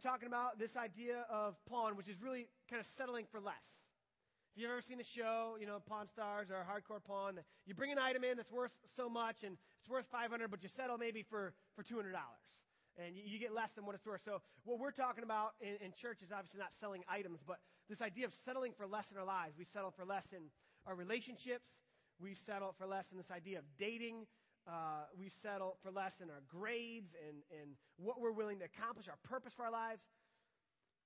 talking about this idea of pawn, which is really kind of settling for less. If you've ever seen the show, you know, Pawn Stars or Hardcore Pawn, you bring an item in that's worth so much and it's worth 500, but you settle maybe for, for $200 and you, you, get less than what it's worth. So what we're talking about in, in, church is obviously not selling items, but this idea of settling for less in our lives. We settle for less in our relationships. We settle for less in this idea of dating. Uh, we settle for less in our grades and, and what we're willing to accomplish, our purpose for our lives.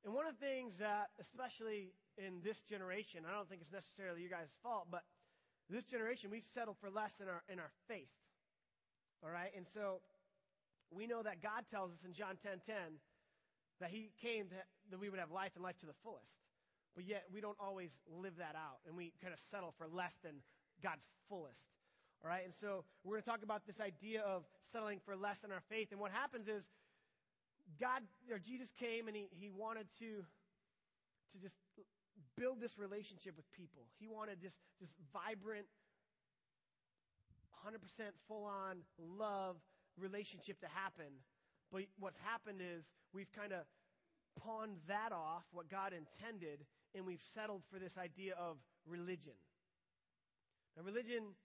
And one of the things that, especially in this generation, I don't think it's necessarily you guys' fault, but this generation, we've settled for less in our, in our faith. All right? And so we know that God tells us in John 10 10 that He came to, that we would have life and life to the fullest. But yet we don't always live that out, and we kind of settle for less than God's fullest. All right, and so we're going to talk about this idea of settling for less than our faith. And what happens is God or Jesus came and he, he wanted to, to just build this relationship with people. He wanted this, this vibrant, 100% full on love relationship to happen. But what's happened is we've kind of pawned that off, what God intended, and we've settled for this idea of religion. Now, religion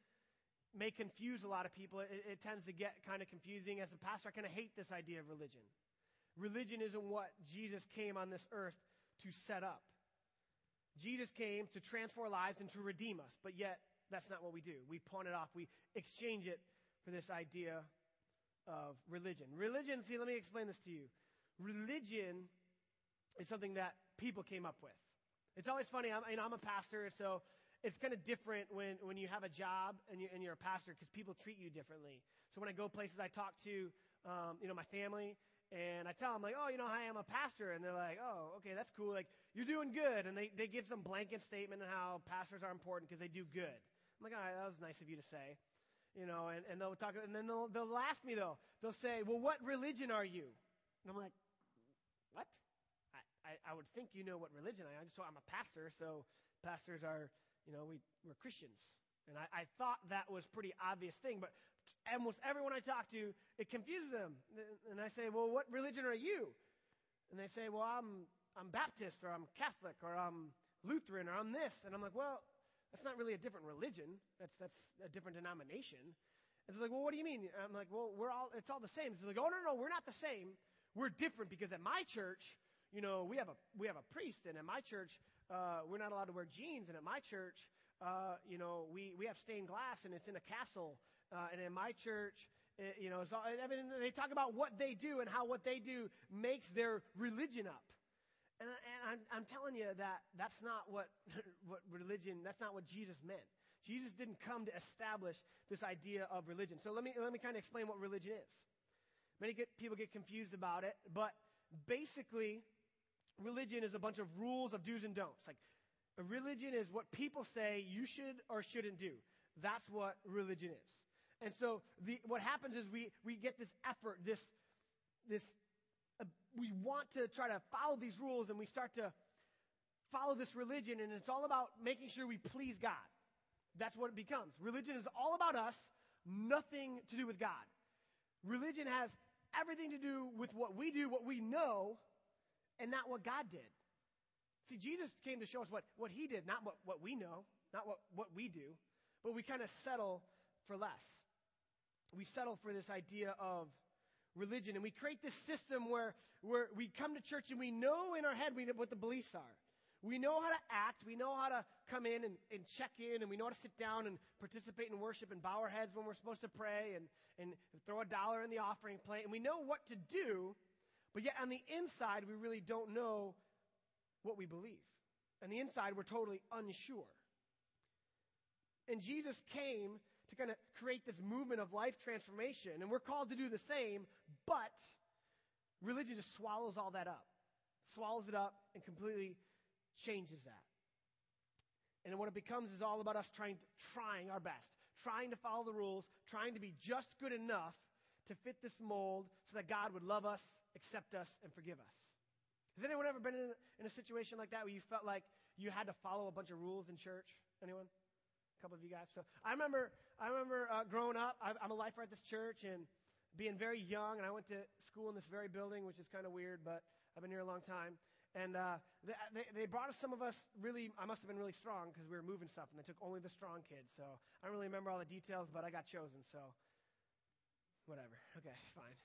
may confuse a lot of people. It, it tends to get kind of confusing. As a pastor, I kind of hate this idea of religion. Religion isn't what Jesus came on this earth to set up. Jesus came to transform lives and to redeem us, but yet that's not what we do. We pawn it off, we exchange it for this idea of religion. Religion, see, let me explain this to you. Religion is something that people came up with. It's always funny, I'm, I'm a pastor, so it's kind of different when, when you have a job and, you, and you're a pastor because people treat you differently. So when I go places, I talk to, um, you know, my family, and I tell them, like, oh, you know, I am a pastor. And they're like, oh, okay, that's cool. Like, you're doing good. And they, they give some blanket statement on how pastors are important because they do good. I'm like, all right, that was nice of you to say you know, and, and they'll talk, and then they'll, they'll ask me though, they'll say, well, what religion are you? And I'm like, what? I, I, I would think you know what religion I am. So I'm a pastor, so pastors are, you know, we, we're Christians. And I, I thought that was pretty obvious thing, but almost everyone I talk to, it confuses them. And I say, well, what religion are you? And they say, well, I'm, I'm Baptist, or I'm Catholic, or I'm Lutheran, or I'm this. And I'm like, well, that's not really a different religion. That's, that's a different denomination. And so like, well, what do you mean? I'm like, well, we're all, it's all the same. It's like, oh, no, no, we're not the same. We're different because at my church, you know, we have a, we have a priest and at my church, uh, we're not allowed to wear jeans. And at my church, uh, you know, we, we have stained glass and it's in a castle. Uh, and in my church, it, you know, it's all, they talk about what they do and how what they do makes their religion up. And, and I'm, I'm, telling you that that's not what, what religion, that's not what Jesus meant. Jesus didn't come to establish this idea of religion. So let me, let me kind of explain what religion is. Many get, people get confused about it, but basically, religion is a bunch of rules of do's and don'ts. Like, a religion is what people say you should or shouldn't do. That's what religion is. And so the, what happens is we, we get this effort, this, this uh, we want to try to follow these rules and we start to follow this religion, and it's all about making sure we please God. That's what it becomes. Religion is all about us, nothing to do with God. Religion has everything to do with what we do, what we know, and not what God did. See, Jesus came to show us what, what he did, not what, what we know, not what, what we do, but we kind of settle for less. We settle for this idea of religion. And we create this system where, where we come to church and we know in our head we know what the beliefs are. We know how to act. We know how to come in and, and check in, and we know how to sit down and participate in worship and bow our heads when we're supposed to pray and, and throw a dollar in the offering plate. And we know what to do, but yet on the inside, we really don't know what we believe. On the inside, we're totally unsure. And Jesus came to kind of create this movement of life transformation. And we're called to do the same, but religion just swallows all that up, swallows it up, and completely changes that. And what it becomes is all about us trying, to, trying our best, trying to follow the rules, trying to be just good enough to fit this mold so that God would love us, accept us, and forgive us. Has anyone ever been in a, in a situation like that where you felt like you had to follow a bunch of rules in church? Anyone? A couple of you guys. So I remember, I remember uh, growing up. I, I'm a lifer at this church and being very young, and I went to school in this very building, which is kind of weird, but I've been here a long time. And uh, they, they, they brought us some of us really, I must have been really strong because we were moving stuff, and they took only the strong kids. So I don't really remember all the details, but I got chosen, so whatever. Okay, fine.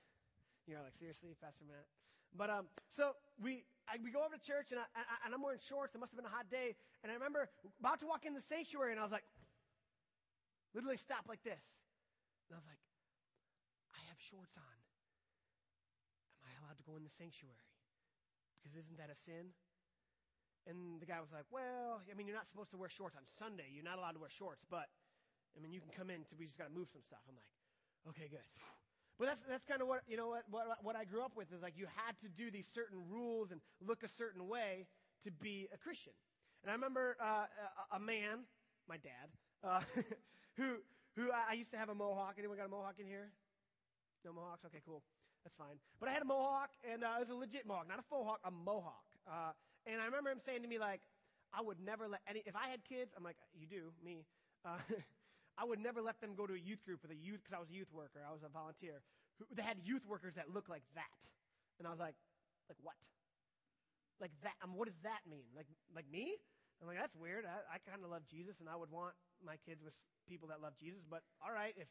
You're like, seriously, Pastor Matt? But um, so we I, we go over to church, and, I, I, and I'm wearing shorts. It must have been a hot day. And I remember about to walk in the sanctuary, and I was like, literally stopped like this. And I was like, I have shorts on. Am I allowed to go in the sanctuary? because isn't that a sin? And the guy was like, Well, I mean, you're not supposed to wear shorts on Sunday. You're not allowed to wear shorts, but I mean, you can come in. To, we just got to move some stuff. I'm like, Okay, good. But that's, that's kind of what, you know, what, what, what I grew up with is like you had to do these certain rules and look a certain way to be a Christian. And I remember uh, a, a, man, my dad, uh, who, who I, I used to have a mohawk. Anyone got a mohawk in here? No mohawks? Okay, cool. That's fine. But I had a mohawk, and uh, it was a legit mohawk, not a faux hawk, a mohawk. Uh, and I remember him saying to me, like, I would never let any, if I had kids, I'm like, you do, me. I would never let them go to a youth group with a youth, because I was a youth worker, I was a volunteer. They had youth workers that looked like that. And I was like, like what? Like that, um, what does that mean? Like, like me? I'm like, that's weird. I, I kind of love Jesus, and I would want my kids with people that love Jesus, but all right, if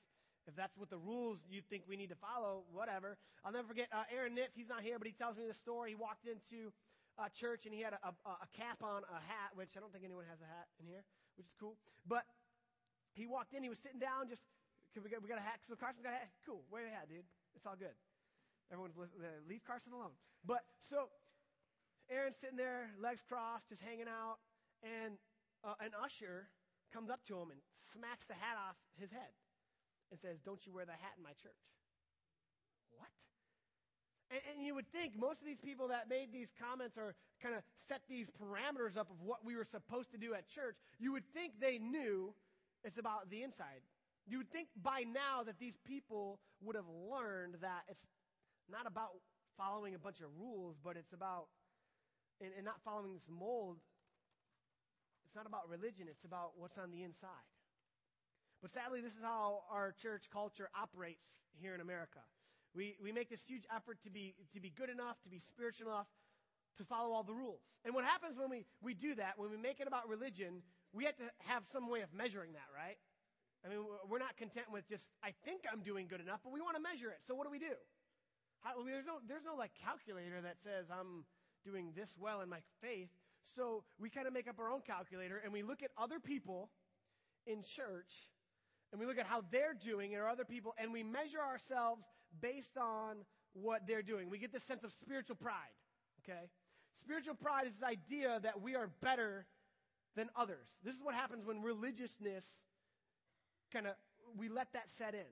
if that's what the rules you think we need to follow, whatever. I'll never forget uh, Aaron Nitz. He's not here, but he tells me the story. He walked into uh, church and he had a, a, a, cap on, a hat, which I don't think anyone has a hat in here, which is cool. But he walked in. He was sitting down, just we got, we got a hat. So Carson's got a hat. Cool. Wear your hat, dude. It's all good. Everyone's listening. Uh, leave Carson alone. But so Aaron's sitting there, legs crossed, just hanging out, and uh, an usher comes up to him and smacks the hat off his head and says, Don't you wear the hat in my church? What? And, and, you would think most of these people that made these comments or kind of set these parameters up of what we were supposed to do at church, you would think they knew it's about the inside. You would think by now that these people would have learned that it's not about following a bunch of rules, but it's about, and, and not following this mold, it's not about religion, it's about what's on the inside. But sadly, this is how our church culture operates here in America. We, we make this huge effort to be, to be good enough, to be spiritual enough, to follow all the rules. And what happens when we, we do that, when we make it about religion, we have to have some way of measuring that, right? I mean, we're not content with just, I think I'm doing good enough, but we want to measure it. So what do we do? How, there's, no, there's no like calculator that says I'm doing this well in my faith. So we kind of make up our own calculator and we look at other people in church and we look at how they're doing or other people, and we measure ourselves based on what they're doing. We get this sense of spiritual pride, okay? Spiritual pride is this idea that we are better than others. This is what happens when religiousness kind of, we let that set in.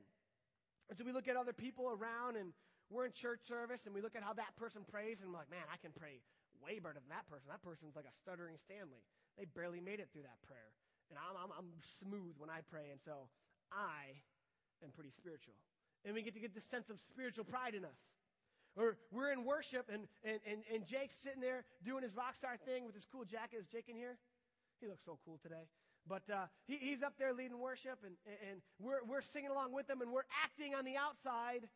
And so we look at other people around and we're in church service and we look at how that person prays and we're like, man, I can pray way better than that person. That person's like a stuttering Stanley. They barely made it through that prayer. And I'm, I'm, I'm smooth when I pray. And so I am pretty spiritual. And we get to get this sense of spiritual pride in us. Or we're in worship and, and, and, and Jake's sitting there doing his rock star thing with his cool jacket. Is Jake in here? He looks so cool today. But uh, he, he's up there leading worship, and, and we're, we're singing along with him, and we're acting on the outside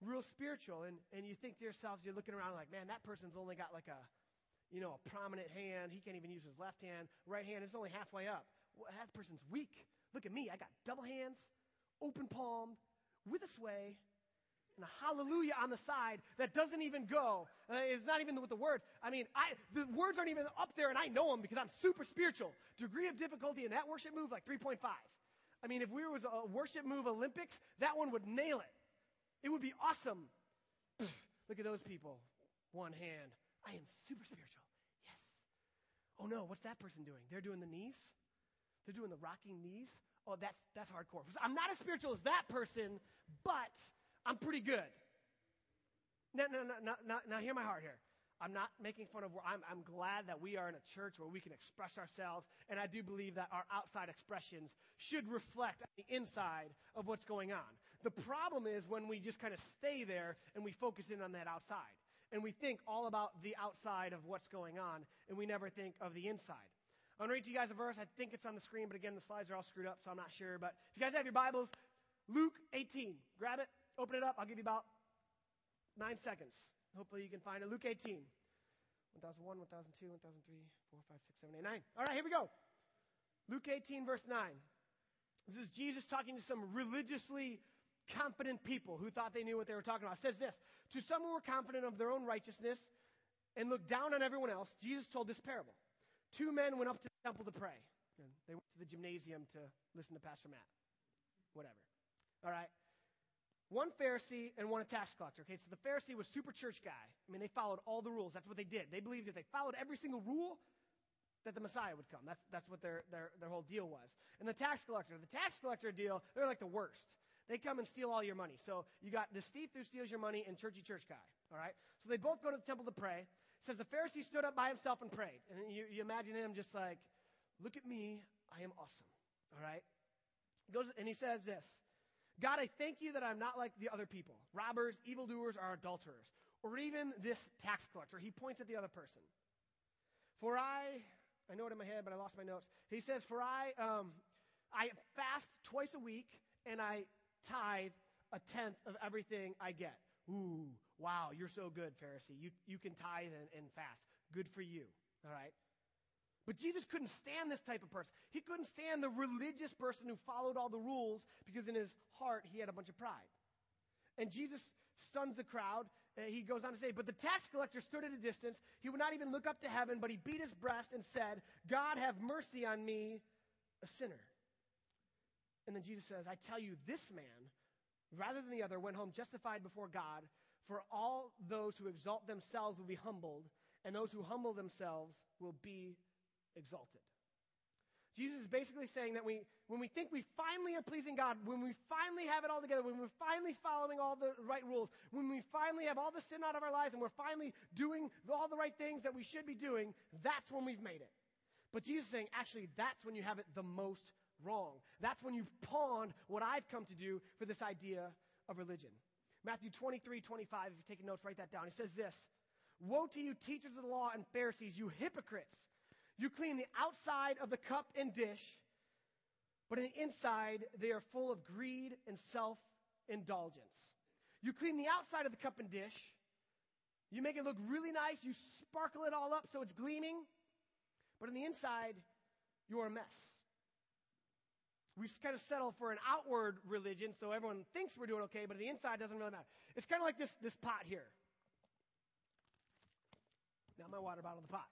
real spiritual. And, and you think to yourselves, you're looking around like, man, that person's only got like a, you know, a prominent hand. He can't even use his left hand. Right hand is only halfway up. Well, that person's weak. Look at me. I got double hands, open palmed, with a sway, and a hallelujah on the side that doesn't even go. Uh, it's not even with the words. I mean, I, the words aren't even up there, and I know them because I'm super spiritual. Degree of difficulty in that worship move, like 3.5. I mean, if we was a worship move Olympics, that one would nail it. It would be awesome. Look at those people. One hand. I am super spiritual. Yes. Oh no, what's that person doing? They're doing the knees? They're doing the rocking knees. Oh, that's, that's hardcore. I'm not as spiritual as that person, but I'm pretty good. Now, now, now, now, now hear my heart here. I'm not making fun of, I'm, I'm glad that we are in a church where we can express ourselves, and I do believe that our outside expressions should reflect the inside of what's going on. The problem is when we just kind of stay there and we focus in on that outside, and we think all about the outside of what's going on, and we never think of the inside. I'm going to read to you guys a verse. I think it's on the screen, but again, the slides are all screwed up, so I'm not sure. But if you guys have your Bibles, Luke 18. Grab it, open it up. I'll give you about nine seconds. Hopefully, you can find it. Luke 18. 1001, 1002, 1003, 4, 5, 6, 7, 8, 9. All right, here we go. Luke 18, verse 9. This is Jesus talking to some religiously confident people who thought they knew what they were talking about. It says this To some who were confident of their own righteousness and looked down on everyone else, Jesus told this parable. Two men went up to the temple to pray. And they went to the gymnasium to listen to Pastor Matt. Whatever. All right. One Pharisee and one a tax collector. Okay, so the Pharisee was super church guy. I mean, they followed all the rules. That's what they did. They believed if they followed every single rule, that the Messiah would come. That's, that's what their, their, their whole deal was. And the tax collector, the tax collector deal, they're like the worst. They come and steal all your money. So you got this thief who steals your money and churchy church guy. All right? So they both go to the temple to pray. It says the Pharisee stood up by himself and prayed. And you, you imagine him just like, look at me, I am awesome. All right? He goes and he says this God, I thank you that I'm not like the other people robbers, evildoers, or adulterers, or even this tax collector. He points at the other person. For I I know it in my head, but I lost my notes. He says, For I, um, I fast twice a week and I tithe a tenth of everything I get. Ooh, wow, you're so good, Pharisee. You, you can tithe and, and fast. Good for you. All right? But Jesus couldn't stand this type of person. He couldn't stand the religious person who followed all the rules because in his heart he had a bunch of pride. And Jesus stuns the crowd uh, he goes on to say, But the tax collector stood at a distance. He would not even look up to heaven, but he beat his breast and said, God, have mercy on me, a sinner. And then Jesus says, I tell you, this man, rather than the other, went home justified before God. For all those who exalt themselves will be humbled, and those who humble themselves will be exalted. Jesus is basically saying that we, when we think we finally are pleasing God, when we finally have it all together, when we're finally following all the right rules, when we finally have all the sin out of our lives and we're finally doing all the right things that we should be doing, that's when we've made it. But Jesus is saying, actually, that's when you have it the most wrong. That's when you've pawned what I've come to do for this idea of religion. Matthew 23, 25, if you're taking notes, write that down. He says this Woe to you, teachers of the law and Pharisees, you hypocrites! You clean the outside of the cup and dish, but in the inside, they are full of greed and self indulgence. You clean the outside of the cup and dish. You make it look really nice. You sparkle it all up so it's gleaming. But on the inside, you're a mess. We kind of settle for an outward religion so everyone thinks we're doing okay, but the inside doesn't really matter. It's kind of like this, this pot here. Now, my water bottle, the pot.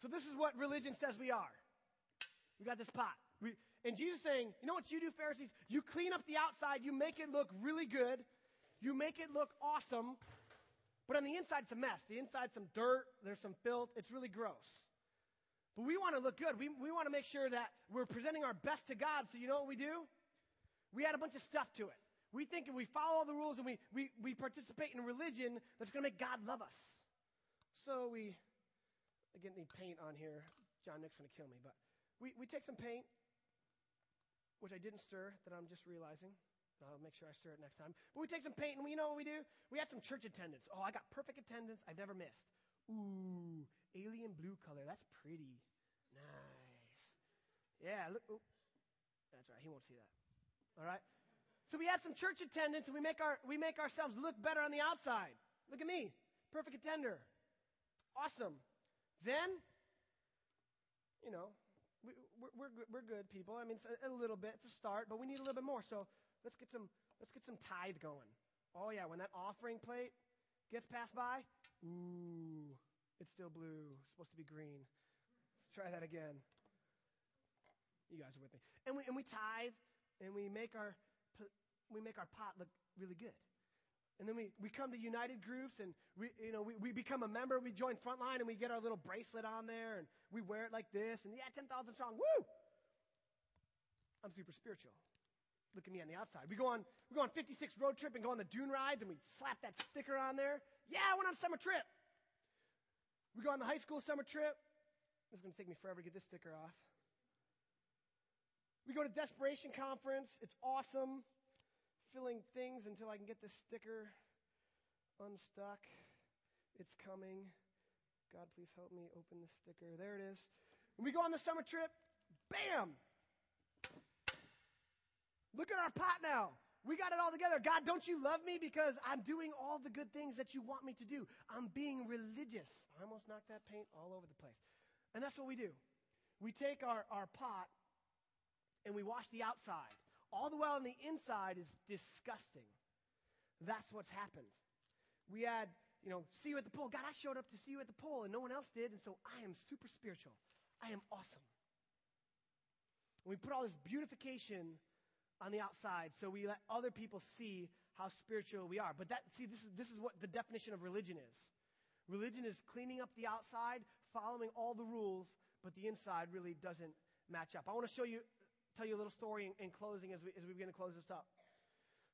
So this is what religion says we are. We got this pot. We, and Jesus saying, you know what you do, Pharisees? You clean up the outside, you make it look really good, you make it look awesome, but on the inside it's a mess. The inside's some dirt, there's some filth, it's really gross. But we want to look good. We, we want to make sure that we're presenting our best to God. So you know what we do? We add a bunch of stuff to it. We think if we follow all the rules and we, we, we participate in religion, that's going to make God love us. So we I get any paint on here. John Nick's going to kill me. But we, we take some paint, which I didn't stir, that I'm just realizing. I'll make sure I stir it next time. But we take some paint, and we, you know what we do? We had some church attendance. Oh, I got perfect attendance. I've never missed. Ooh, alien blue color. That's pretty. Nice. Yeah, look. Ooh. That's right. He won't see that. All right? So we had some church attendance, and we make, our, we make ourselves look better on the outside. Look at me. Perfect attender. Awesome. Then, you know, we, we're, we're, good, we're good people. I mean, it's a, a, little bit. to start, but we need a little bit more. So let's get some, let's get some tithe going. Oh, yeah, when that offering plate gets passed by, ooh, it's still blue. It's supposed to be green. Let's try that again. You guys are with me. And we, and we tithe, and we make our, we make our pot look really good. And then we, we come to United Groups and we, you know, we, we become a member. We join Frontline and we get our little bracelet on there and we wear it like this. And yeah, 10,000 strong. Woo! I'm super spiritual. Look at me on the outside. We go on, we go on 56 road trip and go on the dune rides and we slap that sticker on there. Yeah, I went on summer trip. We go on the high school summer trip. This is going to take me forever to get this sticker off. We go to Desperation Conference. It's awesome filling things until I can get this sticker unstuck. It's coming. God, please help me open the sticker. There it is. When we go on the summer trip, bam! Look at our pot now. We got it all together. God, don't you love me because I'm doing all the good things that you want me to do? I'm being religious. I almost knocked that paint all over the place. And that's what we do. We take our, our pot and we wash the outside. All the while on the inside is disgusting. That's what's happened. We had, you know, see you at the pole. God, I showed up to see you at the pole and no one else did, and so I am super spiritual. I am awesome. And we put all this beautification on the outside so we let other people see how spiritual we are. But that, see, this is, this is what the definition of religion is. Religion is cleaning up the outside, following all the rules, but the inside really doesn't match up. I want to show you, tell you a little story in, in closing as we, as we begin to close this up.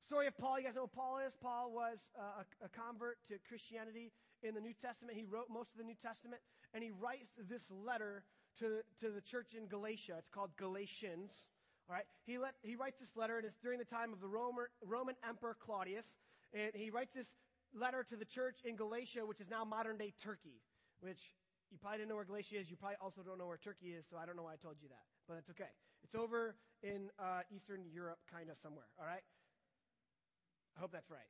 Story of Paul. You guys know who Paul is? Paul was uh, a, a convert to Christianity in the New Testament. He wrote most of the New Testament, and he writes this letter to, to the church in Galatia. It's called Galatians. All right, he, let, he writes this letter, and it's during the time of the Roman, Roman Emperor Claudius. And he writes this letter to the church in Galatia, which is now modern day Turkey, which you probably didn't know where Galatia is. You probably also don't know where Turkey is, so I don't know why I told you that. But that's okay. It's over in uh, Eastern Europe, kind of somewhere, all right? I hope that's right.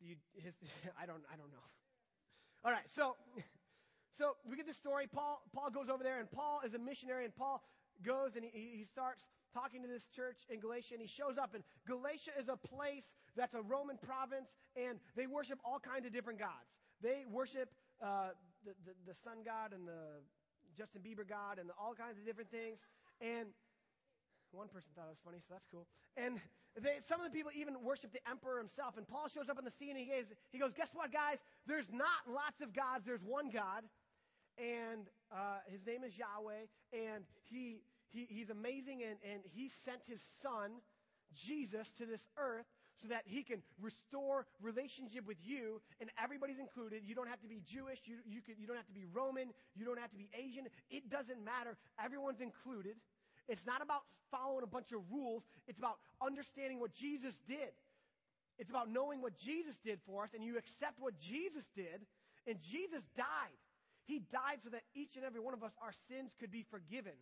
You, his, I, don't, I don't know. All right, so, so we get this story. Paul, Paul goes over there, and Paul is a missionary, and Paul goes and he, he starts talking to this church in Galatia, and he shows up. And Galatia is a place that's a Roman province, and they worship all kinds of different gods. They worship uh, the, the, the sun god and the Justin Bieber god and the, all kinds of different things. And one person thought it was funny, so that's cool. And they, some of the people even worship the emperor himself. And Paul shows up on the scene and he goes, he goes Guess what, guys? There's not lots of gods, there's one God. And uh, his name is Yahweh. And he he, he's amazing, and, and he sent his son, Jesus, to this earth so that he can restore relationship with you, and everybody's included. You don't have to be Jewish, you, you, you don't have to be Roman, you don't have to be Asian. It doesn't matter. Everyone's included. It's not about following a bunch of rules, it's about understanding what Jesus did. It's about knowing what Jesus did for us, and you accept what Jesus did, and Jesus died. He died so that each and every one of us, our sins could be forgiven.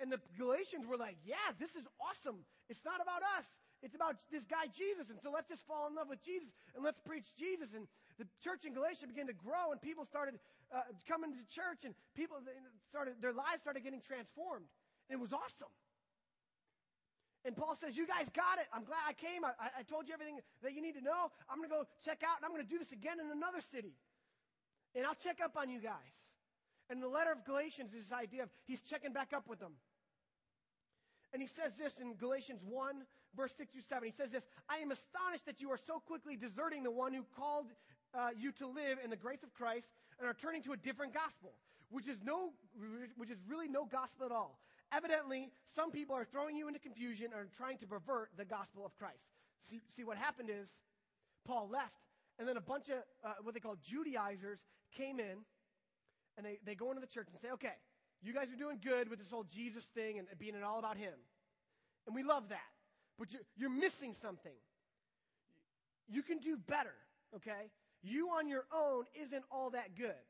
And the Galatians were like, yeah, this is awesome. It's not about us. It's about this guy Jesus. And so let's just fall in love with Jesus and let's preach Jesus. And the church in Galatia began to grow and people started uh, coming to church and people started, their lives started getting transformed. And it was awesome. And Paul says, You guys got it. I'm glad I came. I, I told you everything that you need to know. I'm going to go check out and I'm going to do this again in another city. And I'll check up on you guys. And the letter of Galatians is this idea of he's checking back up with them. And he says this in Galatians 1, verse 6 through 7. He says this I am astonished that you are so quickly deserting the one who called uh, you to live in the grace of Christ and are turning to a different gospel, which is, no, which is really no gospel at all. Evidently, some people are throwing you into confusion and are trying to pervert the gospel of Christ. See, see what happened is Paul left, and then a bunch of uh, what they call Judaizers came in, and they, they go into the church and say, okay, you guys are doing good with this whole Jesus thing and being it all about Him. And we love that. But you're, you're missing something. You can do better, okay? You on your own isn't all that good.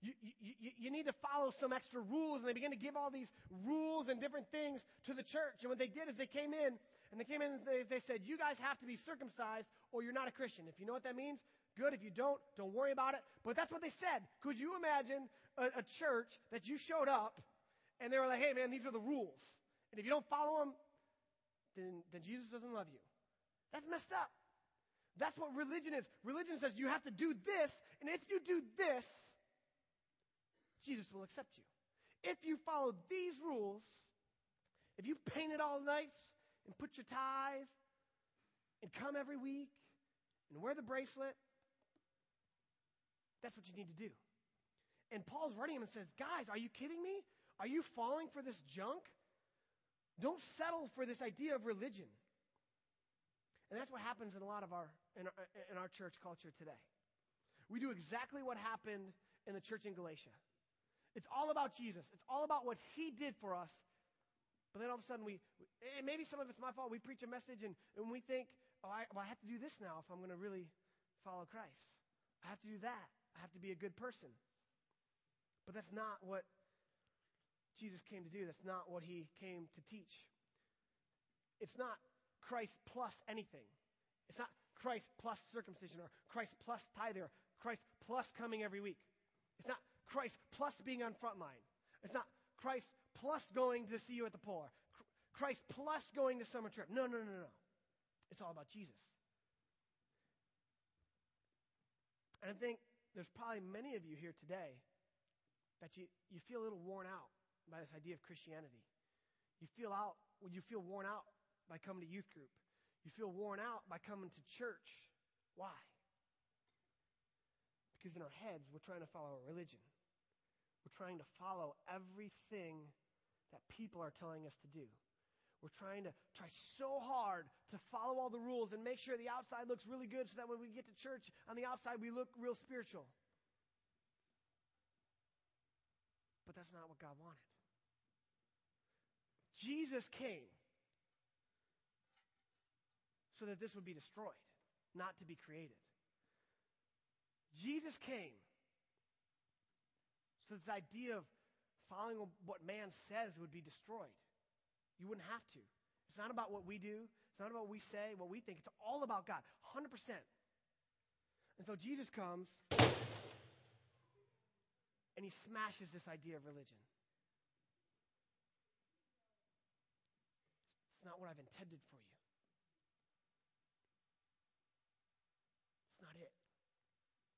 You, you, you, need to follow some extra rules, and they begin to give all these rules and different things to the church. And what they did is they came in, and they came in and they, they said, You guys have to be circumcised, or you're not a Christian. If you know what that means, good. If you don't, don't worry about it. But that's what they said. Could you imagine a, a church that you showed up and they were like, hey, man, these are the rules. And if you don't follow them, then, then Jesus doesn't love you. That's messed up. That's what religion is. Religion says you have to do this, and if you do this, Jesus will accept you. If you follow these rules, if you paint it all nice and put your ties and come every week and wear the bracelet, that's what you need to do. And Paul's writing him and says, Guys, are you kidding me? Are you falling for this junk? Don't settle for this idea of religion. And that's what happens in a lot of our in, our, in our church culture today. We do exactly what happened in the church in Galatia. It's all about Jesus. It's all about what he did for us. But then all of a sudden, we, maybe some of it's my fault, we preach a message and, and we think, oh, I, well, I have to do this now if I'm going to really follow Christ. I have to do that. I have to be a good person. But that's not what Jesus came to do. That's not what he came to teach. It's not Christ plus anything. It's not Christ plus circumcision or Christ plus tither or Christ plus coming every week. It's not Christ plus being on front line. It's not Christ plus going to see you at the pole. Christ plus going to summer trip. No, no, no, no. It's all about Jesus. And I think there's probably many of you here today that you, you feel a little worn out by this idea of Christianity. You feel out when you feel worn out by coming to youth group. You feel worn out by coming to church. Why? Because in our heads, we're trying to follow a religion. We're trying to follow everything that people are telling us to do. We're trying to try so hard to follow all the rules and make sure the outside looks really good so that when we get to church on the outside, we look real spiritual. But that's not what God wanted. Jesus came so that this would be destroyed, not to be created. Jesus came so this idea of following what man says would be destroyed. You wouldn't have to. It's not about what we do, it's not about what we say, what we think. It's all about God, 100%. And so Jesus comes and he smashes this idea of religion. Not what I've intended for you. It's not it.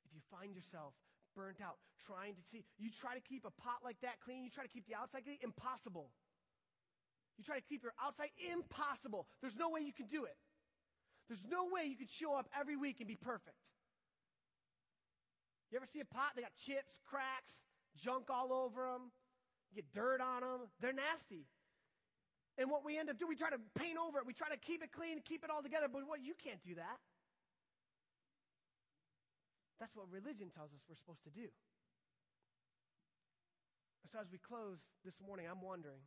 If you find yourself burnt out trying to see, you try to keep a pot like that clean, you try to keep the outside clean, impossible. You try to keep your outside, impossible. There's no way you can do it. There's no way you could show up every week and be perfect. You ever see a pot? They got chips, cracks, junk all over them. You get dirt on them. They're nasty. And what we end up doing, we try to paint over it. We try to keep it clean, keep it all together. But what you can't do that. That's what religion tells us we're supposed to do. So as we close this morning, I'm wondering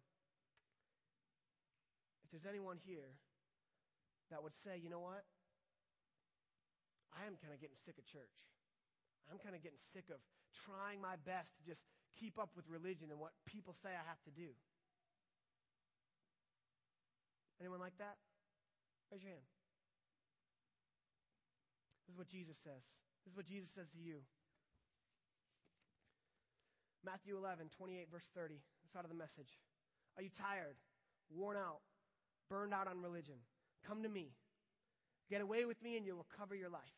if there's anyone here that would say, you know what? I am kind of getting sick of church. I'm kind of getting sick of trying my best to just keep up with religion and what people say I have to do. Anyone like that? Raise your hand. This is what Jesus says. This is what Jesus says to you. Matthew 11, 28, verse 30. It's out of the message. Are you tired, worn out, burned out on religion, come to me. Get away with me and you'll recover your life.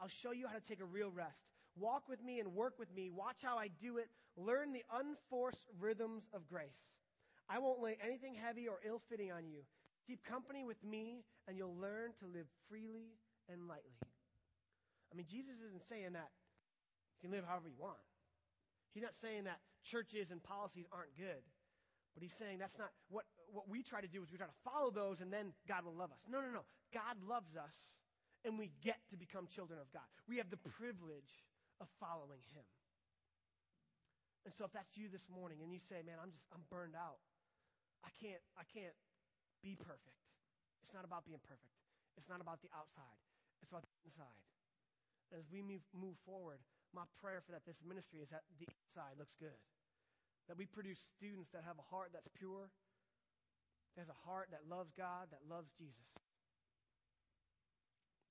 I'll show you how to take a real rest. Walk with me and work with me. Watch how I do it. Learn the unforced rhythms of grace. I won't lay anything heavy or ill fitting on you. Keep company with me and you'll learn to live freely and lightly. I mean, Jesus isn't saying that you can live however you want. He's not saying that churches and policies aren't good. But he's saying that's not what, what we try to do is we try to follow those and then God will love us. No, no, no. God loves us and we get to become children of God. We have the privilege of following him. And so if that's you this morning and you say, man, I'm just, I'm burned out. I can't, I can't be perfect. It's not about being perfect. It's not about the outside. It's about the inside. And as we move, forward, my prayer for that this ministry is that the inside looks good that we produce students that have a heart that's pure, that has a heart that loves God, that loves Jesus.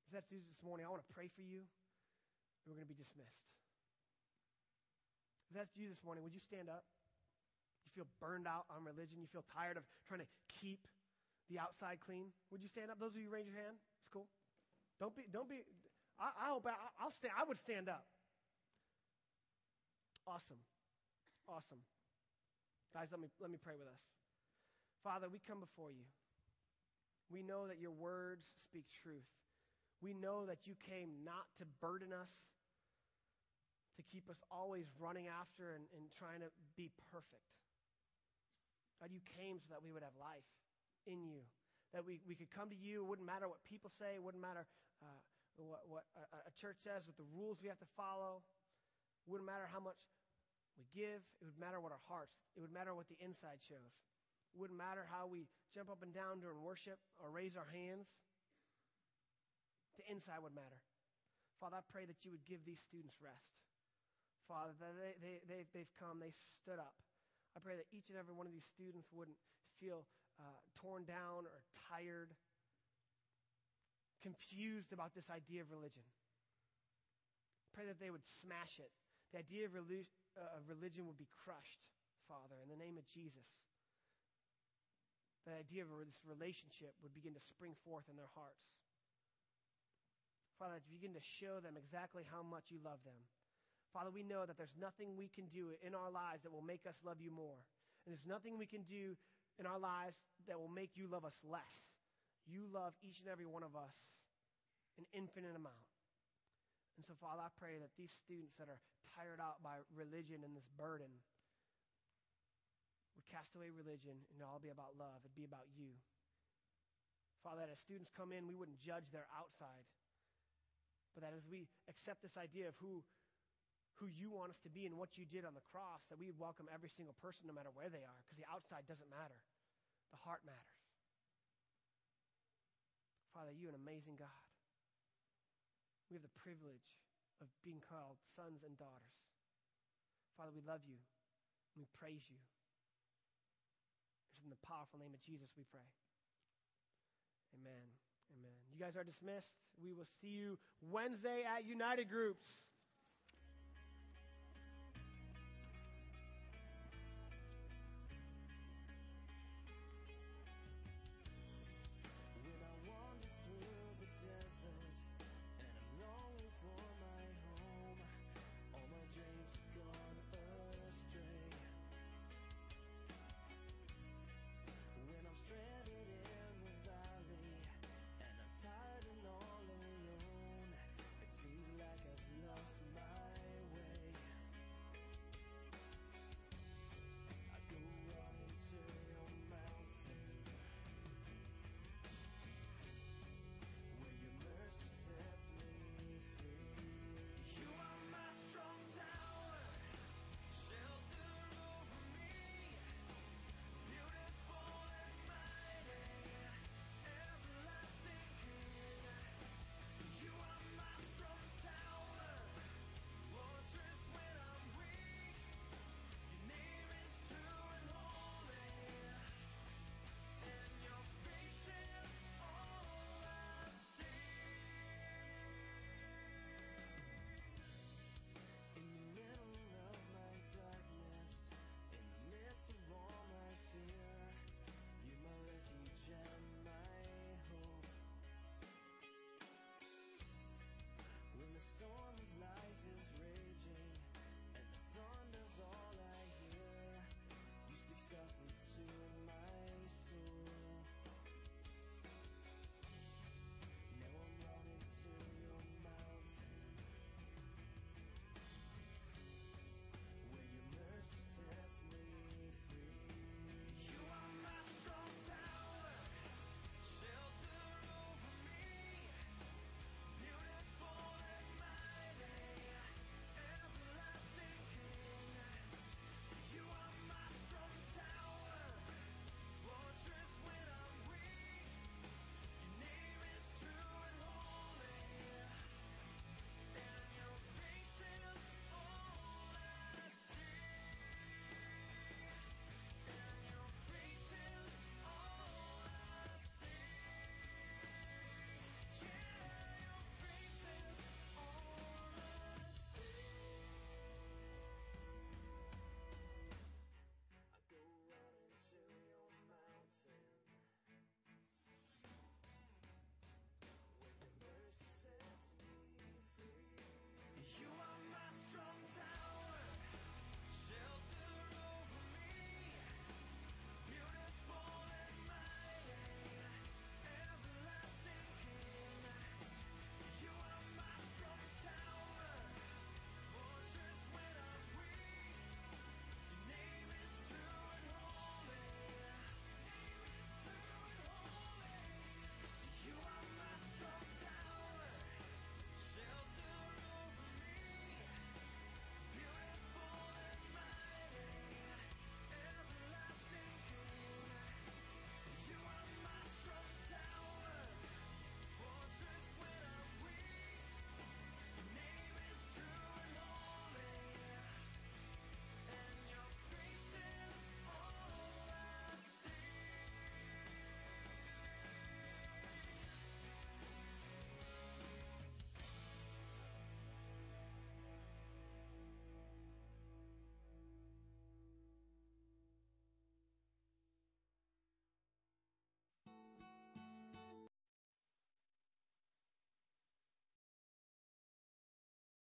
If that's you this morning, I want to pray for you, and we're going to be dismissed. If that's you this morning, would you stand up? You feel burned out on religion. You feel tired of trying to keep the outside clean. Would you stand up? Those of you raise your hand. It's cool. Don't be. Don't be. I, I hope I, I'll stand. I would stand up. Awesome. Awesome. Guys, let me, let me pray with us. Father, we come before you. We know that your words speak truth. We know that you came not to burden us, to keep us always running after and, and trying to be perfect. God, you came so that we would have life in you, that we, we could come to you. It wouldn't matter what people say, it wouldn't matter uh, what, what a, a church says, what the rules we have to follow. It wouldn't matter how much we give, it would matter what our hearts, it would matter what the inside shows. It wouldn't matter how we jump up and down during worship or raise our hands. The inside would matter. Father, I pray that you would give these students rest. Father, they, they, they've, they've come, they stood up. I pray that each and every one of these students wouldn't feel uh, torn down or tired confused about this idea of religion. Pray that they would smash it. The idea of, relig- uh, religion would be crushed, Father, in the name of Jesus. The idea of this relationship would begin to spring forth in their hearts. Father, begin to show them exactly how much you love them. Father, we know that there's nothing we can do in our lives that will make us love you more. And there's nothing we can do in our lives that will make you love us less. You love each and every one of us an infinite amount. And so, Father, I pray that these students that are tired out by religion and this burden would cast away religion and all be about love. It'd be about you. Father, that as students come in, we wouldn't judge their outside, but that as we accept this idea of who, who you want us to be and what you did on the cross, that we would welcome every single person no matter where they are, because the outside doesn't matter. The heart matters. Father, you are an amazing God. We have the privilege of being called sons and daughters. Father, we love you. And we praise you. It's in the powerful name of Jesus we pray. Amen. Amen. You guys are dismissed. We will see you Wednesday at United Groups.